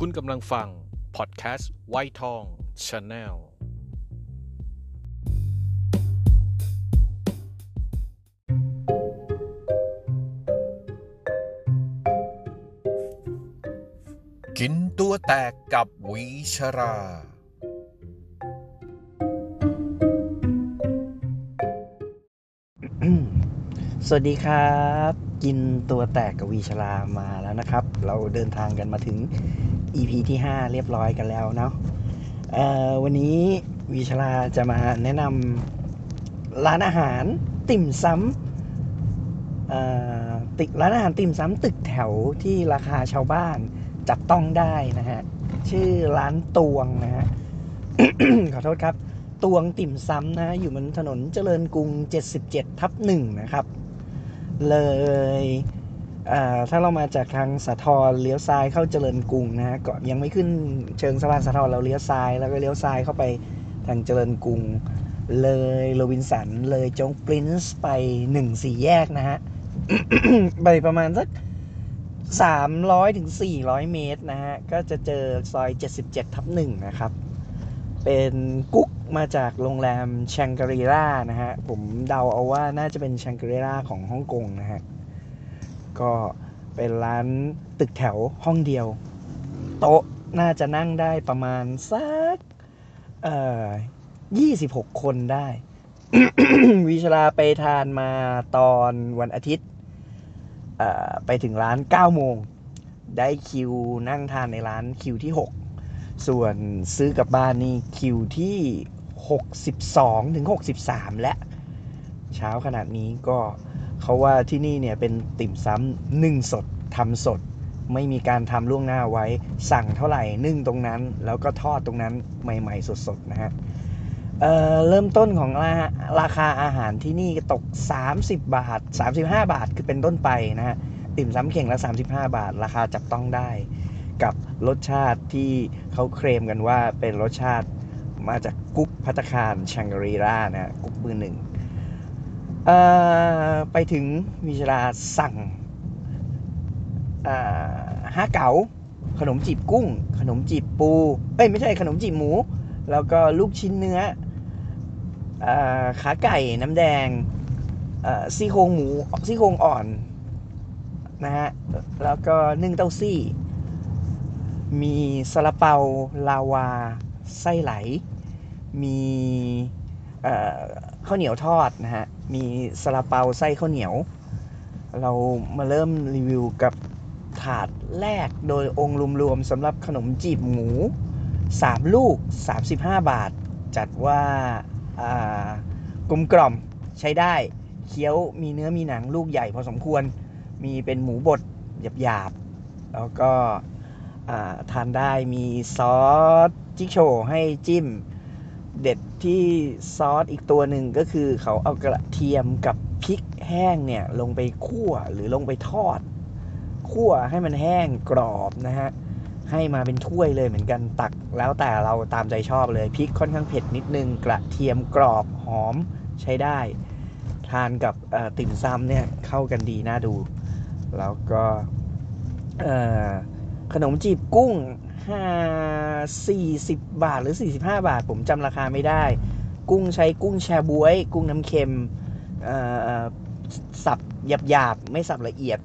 คุณกำลังฟัง พอดแคสต์วัยทอง Channel กินตัวแตกกับวิชรา สวัสดีครับ กินตัวแตกกับวีชลามาแล้วนะครับ เราเดินทางกันมาถึง EP ที่ 5 เรียบร้อยกันแล้วเนาะวันนี้วีชลาจะมาแนะนำร้านอาหารติ่มซ้ำติร้านอาหารติ่มซ้ำตึกแถวที่ราคาชาวบ้านจับต้องได้นะฮะ ชื่อร้านตวงนะฮะ ขอโทษครับ ตวงติ่มซ้ำนะอยู่บนถนนเจริญกรุง 77 ทับหนึ่งนะครับ เลย ถ้าเรามาจากทางสาทรเลี้ยวซ้ายเข้าเจริญกรุงนะฮะก็ยังไม่ขึ้นเชิงสะพานสาทรเราเลี้ยวซ้ายแล้วก็เลี้ยวซ้ายเข้าไปทางเจริญกรุง เลยโรบินสันเลยจงปรินซ์ไปหนึ่งสี่แยกนะฮะไปประมาณสัก300ถึง400เมตรนะฮะ ก็จะเจอซอย77ทับหนึ่งนะครับ เป็นกุ๊กมาจากโรงแรมแชงกรีล่านะฮะ ผมเดาเอาว่าน่าจะเป็นแชงกรีล่าของฮ่องกงนะฮะ ก็เป็นร้านตึกแถวห้องเดียว โต๊ะน่าจะนั่งได้ประมาณสักเอ่อ26คนได้ วิชลาไปทานมาตอนวันอาทิตย์ไปถึงร้าน9โมง ได้คิวนั่งทานในร้านคิวที่ 6 ส่วนซื้อกลับบ้านนี่คิวที่ 62 ถึง 63 และ เช้าขนาดนี้ก็ เขาว่าที่นี่เนี่ยเป็นติ่มซ้ำนึ่งสดทำสด ไม่มีการทำล่วงหน้าไว้ สั่งเท่าไหร่นึ่งตรงนั้น แล้วก็ทอดตรงนั้นใหม่ ๆ สดๆนะฮะเเริ่มต้นของราราคาอาหารที่นี่ตก 30 บาท 35 บาทคือเป็นต้นไปนะฮะติ่มซ้ำเข่งละ 35 บาท ราคาจับต้องได้ กับรสชาติที่เขาเคลมกันว่าเป็นรสชาติมาจากกุ๊กพัตคารชังกรีรานะฮะกุ๊กมือหนึ่ง ไปถึงวิชลาสั่งอ่าห้าเก๋าขนมจีบกุ้ง ขนมจีบปู เอ้ยไม่ใช่ขนมจีบหมู แล้วก็ลูกชิ้นเนื้ออขาไก่น้ำแดงซี่โครงหมูซี่โครงอ่อนนะฮะ แล้วก็นึ่งเต้าซี่ มีซาลาเปาลาวา ไส้ไหล มีข้าวเหนียวทอดนะฮะ มีซาลาเปาไส้ข้าวเหนียว เรามาเริ่มรีวิวกับถาดแรกโดยองค์รวมๆสำหรับขนมจีบหมู 3 ลูก 35 บาท จัดว่าากลมกล่อมใช้ได้เคี้ยวมีเนื้อมีหนังลูกใหญ่พอสมควร มีเป็นหมูบดหยาบๆ แล้วก็าทานได้มีซอสจิ๊กโชว์ให้จิ้ม เด็ด ที่ซอสอีกตัวหนึ่งก็คือเขาเอากระเทียมกับพริกแห้งเนี่ยลงไปคั่วหรือลงไปทอดคั่วให้มันแห้งกรอบนะฮะให้มาเป็นถ้วยเลยเหมือนกันตัก แล้วแต่เราตามใจชอบเลยพริกค่อนข้างเผ็ดนิดนึง กระเทียมกรอบหอมใช้ได้ ทานกับติ่มซำเนี่ยเข้ากันดีน่าดู แล้วก็ขนมจีบกุ้ง ห้าสี่สิบบาทหรือ45บาท ผมจำราคาไม่ได้ กุ้งใช้กุ้งแชบวย กุ้งน้ำเค็มเอ่อสับหยาบๆไม่สับละเอียด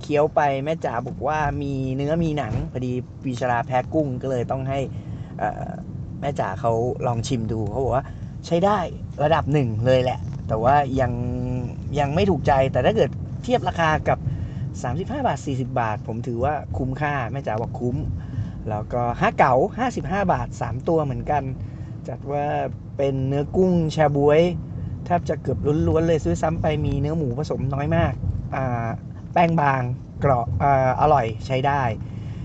เคี้ยวไปแม่จ๋าบอกว่ามีเนื้อมีหนัง พอดีปีชราแพ้กุ้งก็เลยต้องให้แม่จ๋าเขาลองชิมดูเขาบอกว่าใช้ได้ระดับหนึ่งเลยแหละ แต่ว่ายังยังไม่ถูกใจแต่ถ้าเกิดเทียบราคากับ 35 บาท 40 บาท ผมถือว่าคุ้มค่า แม่จ๋าบอกคุ้ม แล้วก็ห้าเก๋า55 บาท 3 ตัวเหมือนกัน จัดว่าเป็นเนื้อกุ้งแชบวยแทบจะเกือบล้วนๆเลยซื้อซ้ำไปมีเนื้อหมูผสมน้อยมากาแป้งบางกรอบออร่อยใช้ได้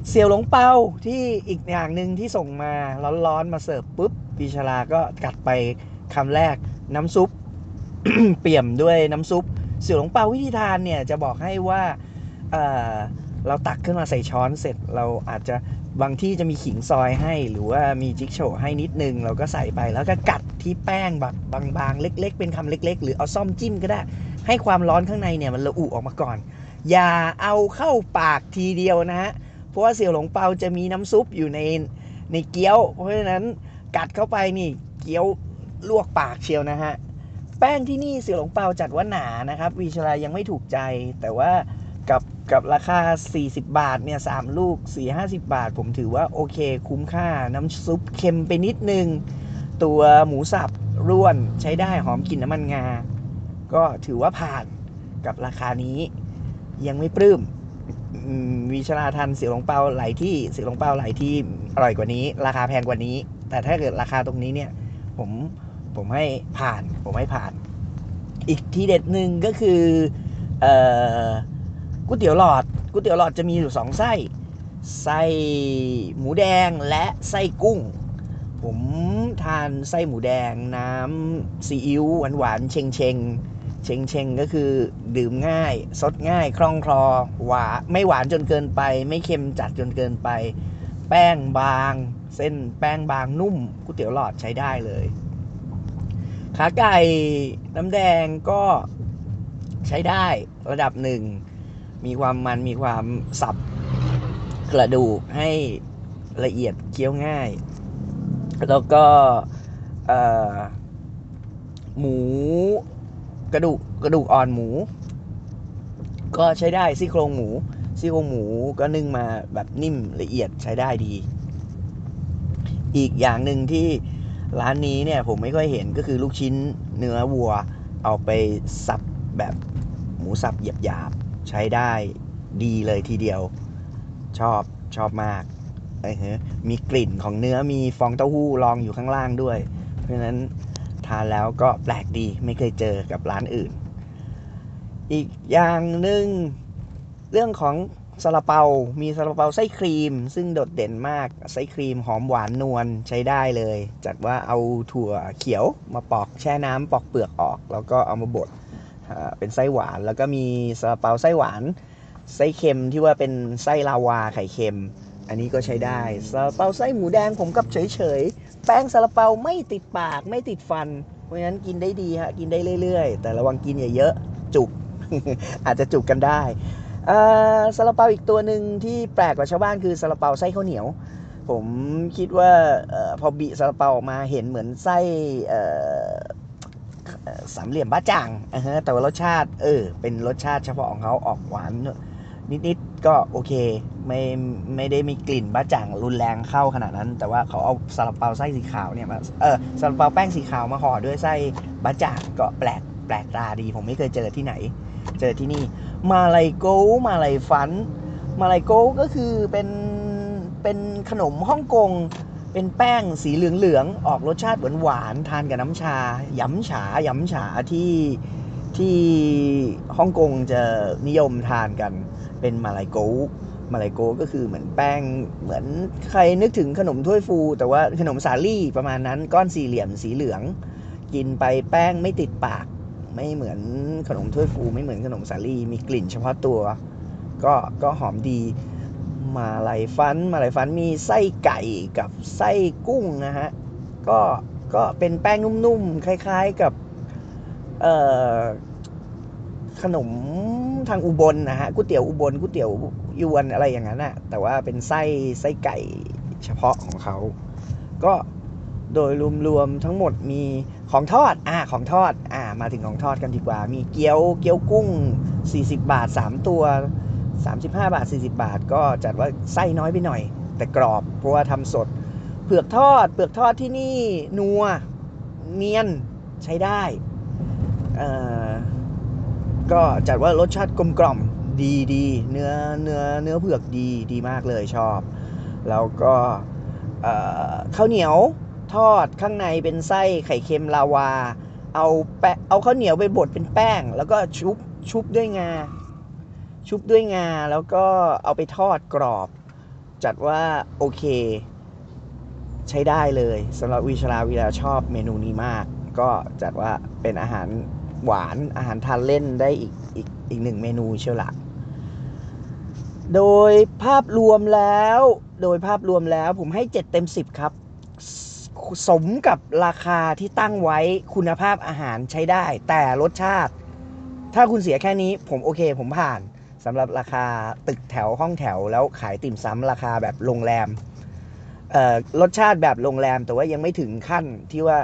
เสี่ยวหลงเปาที่อีกอย่างหนึ่งที่ส่งมาร้อนๆมาเสิร์ฟปุ๊บปีชาลาก็กัดไปคำแรกน้ำซุปเปี่ยมด้วยน้ำซุป เสี่ยวหลงเปาวิธีทานเนี่ยจะบอกให้ว่าเราตักขึ้นมาใส่ช้อนเสร็จเราอาจจะ บางที่จะมีขิงซอยให้หรือว่ามีจิ๊กโฉให้นิดนึง เราก็ใส่ไปแล้วก็กัดที่แป้งแบบบางๆ เล็ก ๆ เป็นคำเล็ก ๆ หรือเอาซ่อมจิ้มก็ได้ ให้ความร้อนข้างในเนี่ยมันระอุออกมาก่อน อย่าเอาเข้าปากทีเดียวนะฮะเพราะว่าเสี่ยวหลงเปาจะมีน้ำซุปอยู่ในในเกี๊ยว เพราะฉะนั้นกัดเข้าไปนี่เกี๊ยวลวกปากเชียวนะฮะแป้งที่นี่เสี่ยวหลงเปาจัดว่าหนานะครับวีชลายังไม่ถูกใจแต่ว่า กับกับราคา 40 บาทเนี่ยสามลูก 4 50 บาท ผมถือว่าโอเคคุ้มค่าน้ำซุปเค็มไปนิดนึง ตัวหมูสับร่วนใช้ได้หอมกลิ่นน้ำมันงา ก็ถือว่าผ่านกับราคานี้ ยังไม่ปลื้มมวีชลาทันเสี่ยวหลงเปาหลายที่เสี่ยวหลงเปาหลายที่อร่อยกว่านี้ ราคาแพงกว่านี้ แต่ถ้าเกิดราคาตรงนี้เนี่ย ผมผมให้ผ่าน ผมให้ผ่าน อีกที่เด็ดหนึ่งก็คือเอ่อ ก๋วยเตี๋ยวหลอดก๋วยเตี๋ยวหลอดจะมีอยู่สองไส้ ไส้หมูแดงและไส้กุ้ง ผมทานไส้หมูแดงน้ำซีอิ๊วหวานหวานๆเชงเชงเชงเชงก็คือดื่มง่ายซดง่ายคล่องคลอหวานไม่หวานจนเกินไป ไม่เค็มจัดจนเกินไป แป้งบาง เส้นแป้งบางนุ่มก๋วยเตี๋ยวหลอดใช้ได้เลย ขาไก่น้ำแดงก็ใช้ได้ระดับหนึ่ง มีความมันมีความสับกระดูกให้ละเอียดเคี้ยวง่าย แล้วก็หมูกระดูกกระดูกอ่อนหมู ก็ใช้ได้ซี่โครงหมูซี่โครงหมูก็นึ่งมาแบบนิ่มละเอียดใช้ได้ดี อีกอย่างหนึ่งที่ร้านนี้เนี่ยผมไม่ค่อยเห็นก็คือลูกชิ้นเนื้อวัว เอาไปสับแบบหมูสับหยาบ ใช้ได้ดีเลยทีเดียว ชอบชอบมากเออฮะมีกลิ่นของเนื้อมีฟองเต้าหู้รองอยู่ข้างล่างด้วย เพราะฉะนั้นทานแล้วก็แปลกดีไม่เคยเจอกับร้านอื่น อีกอย่างหนึ่งเรื่องของซาลาเปา มีซาลาเปาไส้ครีม ซึ่งโดดเด่นมาก ไส้ครีมหอมหวานนวลใช้ได้เลย จัดว่าเอาถั่วเขียวมาปอกแช่น้ำปอกเปลือกออก แล้วก็เอามาบด เป็นไส้หวาน แล้วก็มีซาลาเปาไส้หวาน ไส้เค็มที่ว่าเป็นไส้ลาวาไข่เค็ม อันนี้ก็ใช้ได้ซาลาเปาไส้หมูแดงผมกับเฉยๆ แป้งซาลาเปาไม่ติดปากไม่ติดฟัน เพราะฉะนั้นกินได้ดีฮะกินได้เรื่อยๆ แต่ระวังกินอย่าเยอะจุก อาจจะจุกกันได้อ่าซาลาเปาอีกตัวหนึ่งที่แปลกกว่าชาวบ้านคือซาลาเปาไส้ข้าวเหนียว ผมคิดว่าเออพอบิซาลาเปาออกมาเห็นเหมือนไส้เอ่อ สามเหลี่ยมบ้าจ่างอ่าฮะแต่ว่ารสชาติ เออ เป็นรสชาติเฉพาะของเขาออกหวานนิดๆก็โอเคไม่ไม่ได้มีกลิ่นบ้าจ่างรุนแรงเข้าขนาดนั้น แต่ว่าเขาเอาซาลาเปาไส้สีขาวเนี่ยมาเออซาลาเปาแป้งสีขาวมาห่อด้วยไส้บ้าจ่างก็แปลกแปลกตาดี ผมไม่เคยเจอที่ไหน เจอที่นี่ มาลายโก้มาลายฟัน มาลายโก้ก็คือเป็นเป็นขนมฮ่องกง เป็นแป้งสีเหลืองๆออกรสชาติหวานๆทานกับน้ำชาหยำฉาหยำฉาที่ที่ฮ่องกงจะนิยมทานกันเป็นมาลายโก้มาลายโก้ก็คือเหมือนแป้งเหมือนใครนึกถึงขนมถ้วยฟู แต่ว่าขนมสาลี่ประมาณนั้นก้อนสี่เหลี่ยมสีเหลือง กินไปแป้งไม่ติดปาก ไม่เหมือนขนมถ้วยฟู ไม่เหมือนขนมสาลี่มีกลิ่นเฉพาะตัว ก็ก็หอมดี มาลายฟันมาลายฟันมีไส้ไก่กับไส้กุ้งนะฮะก็ก็เป็นแป้งนุ่มๆ คล้ายๆกับเอ่อขนมทางอุบลนะฮะก๋วยเตี๋ยวอุบลก๋วยเตี๋ยวยวนอะไรอย่างนั้นอะแต่ว่าเป็นไส้ไส้ไก่เฉพาะของเขา ก็โดยรวมๆทั้งหมดมีของทอดอ่าของทอดอ่ามาถึงของทอดกันดีกว่า มีเกี๊ยวเกี๊ยวกุ้ง 40 บาท 3 ตัว 35 บาท 40 บาท ก็จัดว่าไส้น้อยไปหน่อย แต่กรอบเพราะว่าทำสด เผือกทอด เผือกทอดที่นี่นัวเนียนใช้ได้ก็จัดว่ารสชาติกลมกล่อมดีดีเนื้อเนื้อเนื้อเผือกดีดีมากเลยชอบ แล้วก็ข้าวเหนียวทอดข้างในเป็นไส้ไข่เค็มลาวา เอาแปะเอาข้าวเหนียวไปบดเป็นแป้ง แล้วก็ชุบชุบด้วยงา ชุบด้วยงาแล้วก็เอาไปทอดกรอบ จัดว่าโอเค ใช้ได้เลยสำหรับวิชาลาวิลาชอบเมนูนี้มาก ก็จัดว่าเป็นอาหารหวานอาหารทานเล่นได้อีกอีกอีกหนึ่งเมนูเชียวละโดยภาพรวมแล้ว โดยภาพรวมแล้วผมให้ 7 เต็ม 10 ครับ สมกับราคาที่ตั้งไว้คุณภาพอาหารใช้ได้ แต่รสชาติ ถ้าคุณเสียแค่นี้ผมโอเคผมผ่าน สำหรับราคาตึกแถวห้องแถวแล้วขายติ่มซำราคาแบบโรงแรมเอ่อรสชาติแบบโรงแรมแต่ว่ายังไม่ถึงขั้นที่ว่า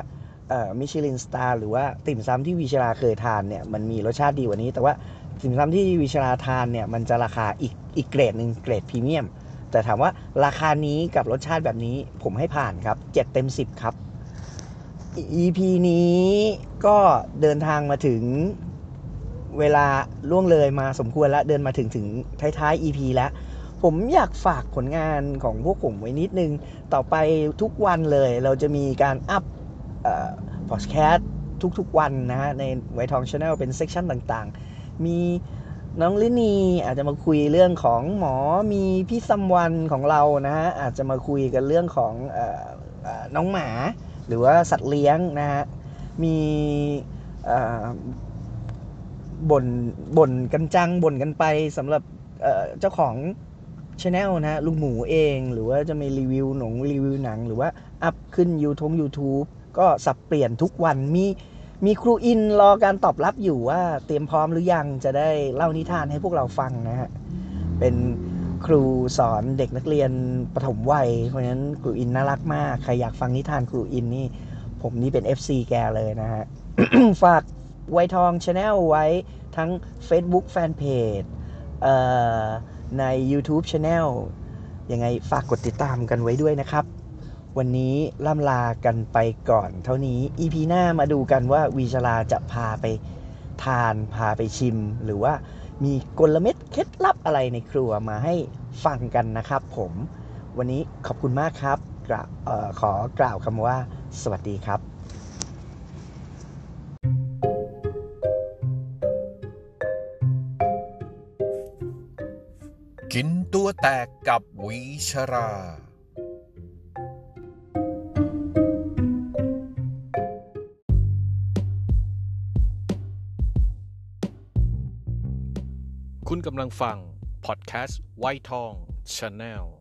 เอ่อ Michelin Star หรือว่าติ่มซำที่วิชราเคยทานเนี่ยมันมีรสชาติดีกว่านี้ แต่ว่าติ่มซำที่วิชราทานเนี่ยมันจะราคาอีกอีกเกรดหนึ่งเกรดพรีเมียม แต่ถามว่าราคานี้กับรสชาติแบบนี้ผมให้ผ่านครับ 7 เต็ม 10 ครับ EP นี้ก็เดินทางมาถึง เวลาล่วงเลยมาสมควรแล้วเดินมาถึงถึงท้ายๆ EP แล้วผมอยากฝากผลงานของพวกผมไว้นิดนึง ต่อไปทุกวันเลยเราจะมีการอัพพอดแคสต์ทุกๆวันนะฮะในวัยทอง Channel เป็น section ต่างๆ มีน้องลินีอาจจะมาคุยเรื่องของหมอมีพี่ซัมวันของเรานะฮะอาจจะมาคุยกันเรื่องของออน้องหมา หรือว่าสัตว์เลี้ยงนะฮะมี บ่นบ่นกันจังบ่นกันไปสำหรับเจ้าของช anel นะลุงหมูเอง หรือว่าจะมีรีวิวหนงรีวิวหนัง หรือว่าอัพขึ้น YouTube YouTube ก็สับเปลี่ยนทุกวันมีมีครูอินรอการตอบรับอยู่ว่าเตรียมพร้อมหรือยังจะได้เล่านิทานให้พวกเราฟังนะฮะ เป็นครูสอนเด็กนักเรียนประถมวัย เพราะฉะนั้นครูอินน่ารักมาก ใครอยากฟังนิทานครูอินนี่ ผมนี่เป็น FC แกเลยนะฮะ ฝาก วัยทอง Channel ไว้ทั้ง Facebook Fanpage เอ่อใน YouTube Channel ยังไงฝากกดติดตามกันไว้ด้วยนะครับ วันนี้ล่ำลากันไปก่อนเท่านี้ EP หน้ามาดูกันว่าวีชลาจะพาไปทานพาไปชิม หรือว่ามีกลเม็ดเคล็ดลับอะไรในครัวมาให้ฟังกันนะครับผมวันนี้ขอบคุณมากครับกขอกล่าวคำว่า สวัสดีครับ กินตัวแตกกับวิชรา คุณกำลังฟัง พอดแคสต์ไวท์ทองชาแนล